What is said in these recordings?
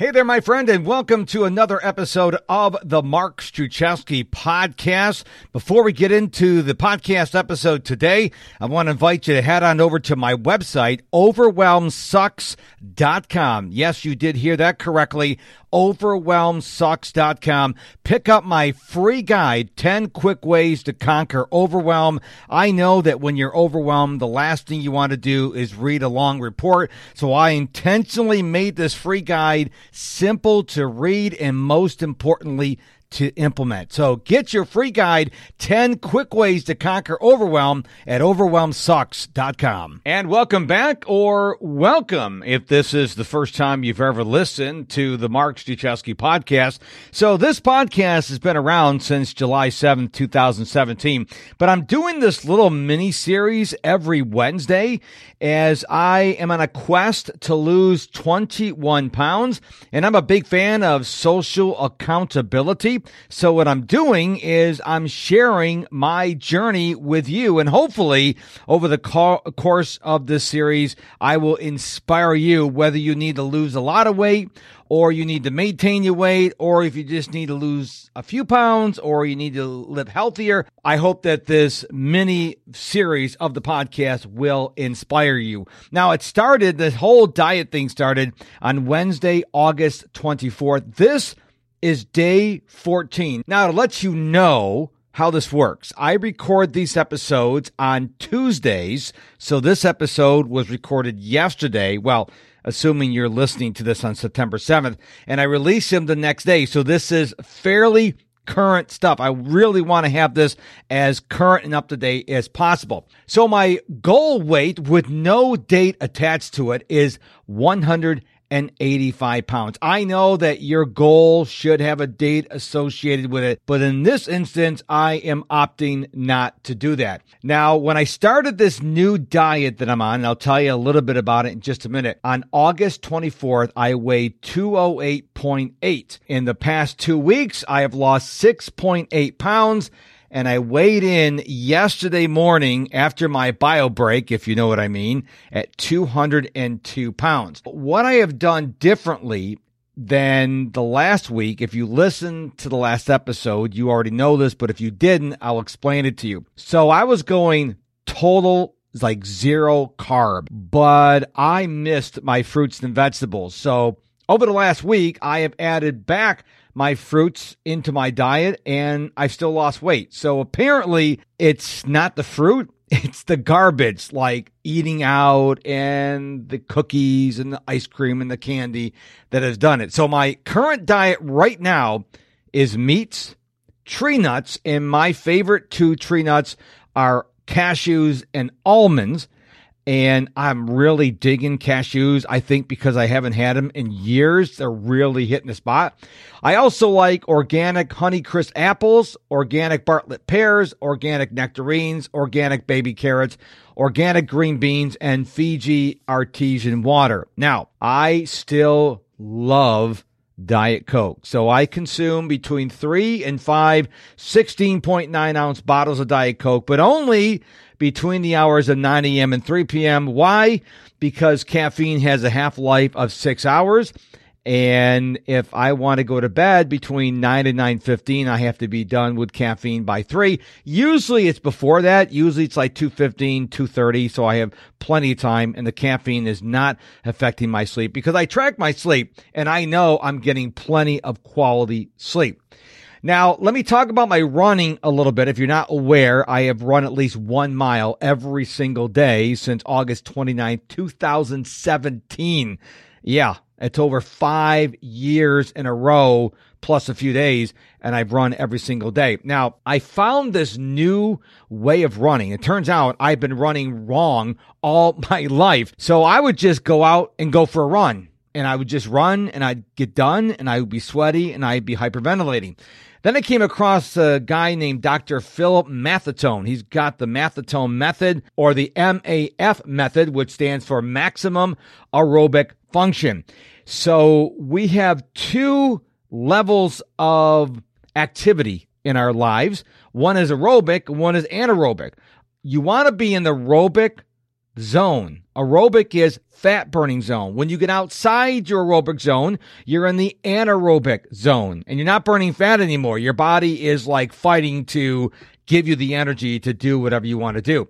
Hey there, my friend, and welcome to another episode of the Mark Struczewski podcast. Before we get into the podcast episode today, I want to invite you to head on over to my website, overwhelmsucks.com. Yes, you did hear that correctly overwhelmsucks.com. Pick up my free guide, 10 quick ways to conquer overwhelm. I know that when you're overwhelmed, the last thing you want to do is read a long report. So I intentionally made this free guide simple to read and most importantly, to implement. So get your free guide, 10 quick ways to conquer overwhelm at overwhelmsucks.com. And welcome back or welcome if this is the first time you've ever listened to the Mark Struczewski podcast. So this podcast has been around since July 7th, 2017, but I'm doing this little mini series every Wednesday as I am on a quest to lose 21 pounds and I'm a big fan of social accountability. So what I'm doing is I'm sharing my journey with you and hopefully over the co- course of this series, I will inspire you whether you need to lose a lot of weight or you need to maintain your weight, or if you just need to lose a few pounds, or you need to live healthier. I hope that this mini series of the podcast will inspire you. Now, it started, this whole diet thing started on Wednesday, August 24th. This is day 14. Now, to let you know how this works, I record these episodes on Tuesdays. So this episode was recorded yesterday. Well, assuming you're listening to this on September 7th, and I release them the next day. So this is fairly current stuff. I really want to have this as current and up to date as possible. So my goal weight with no date attached to it is 100 and 85 pounds. I know that your goal should have a date associated with it, but in this instance, I am opting not to do that. Now, when I started this new diet that I'm on, and I'll tell you a little bit about it in just a minute, on August 24th, I weighed 208.8. In the past two weeks, I have lost 6.8 pounds and I weighed in yesterday morning after my bio break, if you know what I mean, at 202 pounds. What I have done differently than the last week, if you listen to the last episode, you already know this, but if you didn't, I'll explain it to you. So I was going total like zero carb, but I missed my fruits and vegetables. So over the last week, I have added back my fruits into my diet and I've still lost weight. So apparently it's not the fruit. It's the garbage like eating out and the cookies and the ice cream and the candy that has done it. So my current diet right now is meats, tree nuts, and my favorite two tree nuts are cashews and almonds and I'm really digging cashews. I think because I haven't had them in years, they're really hitting the spot. I also like organic Honeycrisp apples, organic Bartlett pears, organic nectarines, organic baby carrots, organic green beans, and Fiji artesian water. Now, I still love Diet Coke. So I consume between three and five 16.9 ounce bottles of Diet Coke, but only between the hours of 9 a.m. and 3 p.m. Why? Because caffeine has a half life of six hours. And if I want to go to bed between 9 and 9.15, I have to be done with caffeine by 3. Usually it's before that. Usually it's like 2.15, 2.30. So I have plenty of time and the caffeine is not affecting my sleep because I track my sleep and I know I'm getting plenty of quality sleep. Now, let me talk about my running a little bit. If you're not aware, I have run at least one mile every single day since August 29, 2017. Yeah, it's over five years in a row plus a few days, and I've run every single day. Now, I found this new way of running. It turns out I've been running wrong all my life. So I would just go out and go for a run. And I would just run and I'd get done and I would be sweaty and I'd be hyperventilating. Then I came across a guy named Dr. Philip Maffetone. He's got the Maffetone method or the MAF method, which stands for maximum aerobic function. So we have two levels of activity in our lives. One is aerobic, one is anaerobic. You want to be in the aerobic zone, Aerobic is fat burning zone. When you get outside your aerobic zone, you're in the anaerobic zone and you're not burning fat anymore. Your body is like fighting to give you the energy to do whatever you want to do.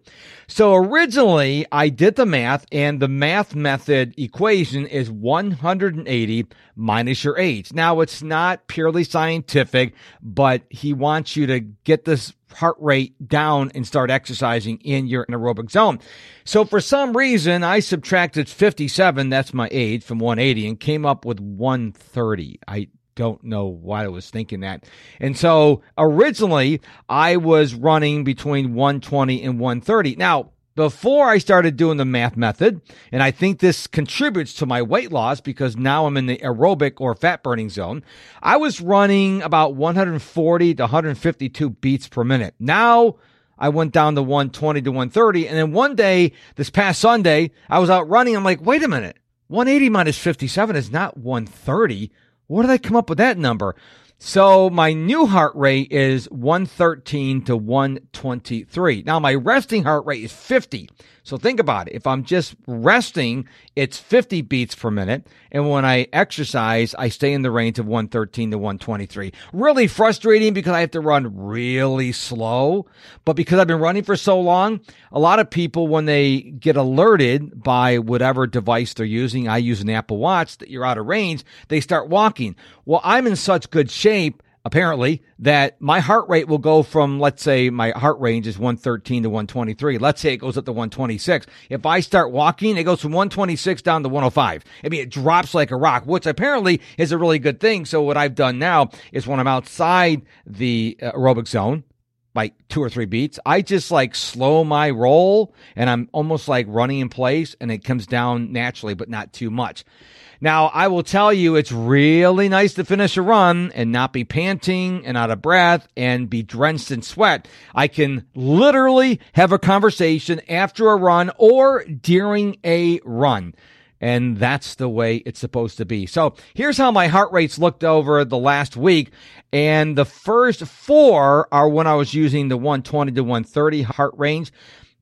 So originally I did the math and the MAF method equation is 180 minus your age. Now it's not purely scientific, but he wants you to get this heart rate down and start exercising in your anaerobic zone. So for some reason, I subtracted 57, that's my age, from 180 and came up with 130. I don't know why I was thinking that. And so originally I was running between 120 and 130. Now, before I started doing the MAF method, and I think this contributes to my weight loss because now I'm in the aerobic or fat burning zone, I was running about 140 to 152 beats per minute. Now I went down to 120 to 130. And then one day, this past Sunday, I was out running. I'm like, wait a minute. 180 minus 57 is not 130. Where did I come up with that number? So my new heart rate is 113 to 123. Now my resting heart rate is 50. So think about it. If I'm just resting, it's 50 beats per minute. And when I exercise, I stay in the range of 113 to 123. Really frustrating because I have to run really slow. But because I've been running for so long, a lot of people, when they get alerted by whatever device they're using, I use an Apple Watch that you're out of range, they start walking. Well, I'm in such good shape apparently that my heart rate will go from let's say my heart range is 113 to 123 let's say it goes up to 126 if i start walking it goes from 126 down to 105 i mean it drops like a rock which apparently is a really good thing. So what i've done now is when i'm outside the uh, aerobic zone like two or three beats i just like slow my roll and i'm almost like running in place and it comes down naturally but not too much now, I will tell you, it's really nice to finish a run and not be panting and out of breath and be drenched in sweat. I can literally have a conversation after a run or during a run. And that's the way it's supposed to be. So here's how my heart rates looked over the last week. And the first four are when I was using the 120 to 130 heart range.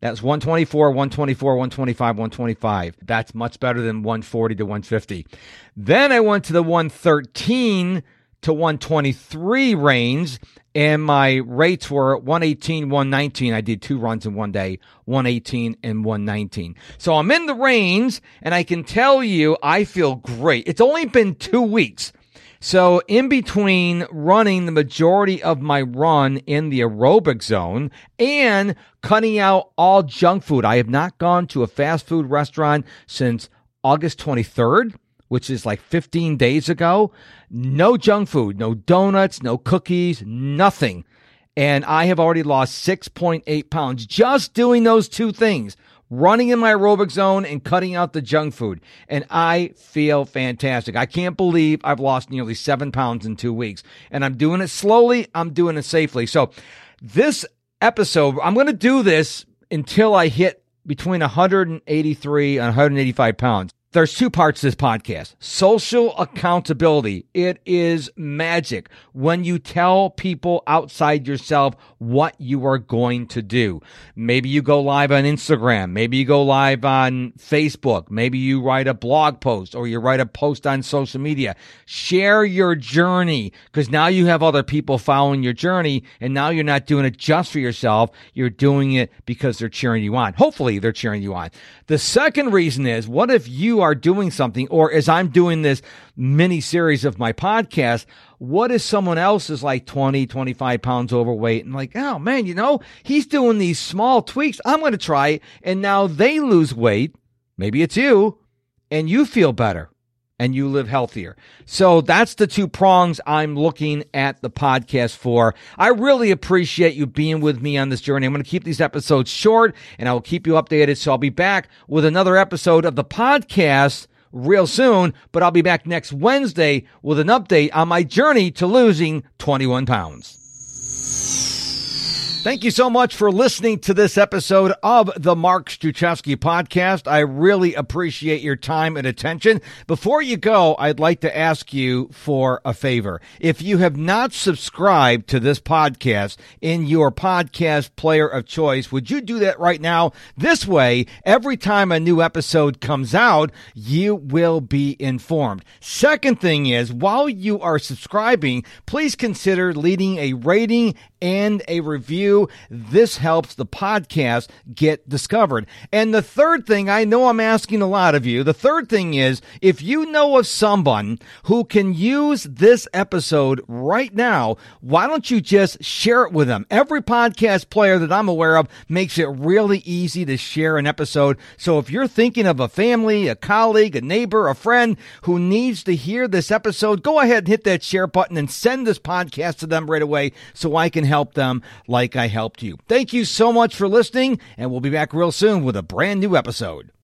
That's 124, 124, 125, 125. That's much better than 140 to 150. Then I went to the 113 to 123 range, and my rates were 118, 119. I did two runs in one day, 118 and 119. So I'm in the range, and I can tell you I feel great. It's only been two weeks. So, in between running the majority of my run in the aerobic zone and cutting out all junk food, I have not gone to a fast food restaurant since August 23rd, which is like 15 days ago. No junk food, no donuts, no cookies, nothing. And I have already lost 6.8 pounds just doing those two things running in my aerobic zone and cutting out the junk food. And I feel fantastic. I can't believe I've lost nearly seven pounds in two weeks. And I'm doing it slowly, I'm doing it safely. So, this episode, I'm going to do this until I hit between 183 and 185 pounds there's two parts to this podcast. Social accountability. It is magic when you tell people outside yourself what you are going to do. Maybe you go live on Instagram. Maybe you go live on Facebook. Maybe you write a blog post or you write a post on social media. Share your journey because now you have other people following your journey and now you're not doing it just for yourself. You're doing it because they're cheering you on. Hopefully they're cheering you on. The second reason is what if you are doing something, or as I'm doing this mini series of my podcast, what if someone else is like 20, 25 pounds overweight and like, oh man, you know, he's doing these small tweaks. I'm going to try it. And now they lose weight. Maybe it's you and you feel better and you live healthier. So that's the two prongs I'm looking at the podcast for. I really appreciate you being with me on this journey. I'm going to keep these episodes short and I will keep you updated. So I'll be back with another episode of the podcast real soon, but I'll be back next Wednesday with an update on my journey to losing 21 pounds. Thank you so much for listening to this episode of the Mark Struczewski podcast. I really appreciate your time and attention. Before you go, I'd like to ask you for a favor. If you have not subscribed to this podcast in your podcast player of choice, would you do that right now? This way, every time a new episode comes out, you will be informed. Second thing is, while you are subscribing, please consider leaving a rating and a review. This helps the podcast get discovered. And the third thing, I know I'm asking a lot of you. The third thing is if you know of someone who can use this episode right now, why don't you just share it with them? Every podcast player that I'm aware of makes it really easy to share an episode. So if you're thinking of a family, a colleague, a neighbor, a friend who needs to hear this episode, go ahead and hit that share button and send this podcast to them right away so I can help them like I helped you. Thank you so much for listening, and we'll be back real soon with a brand new episode.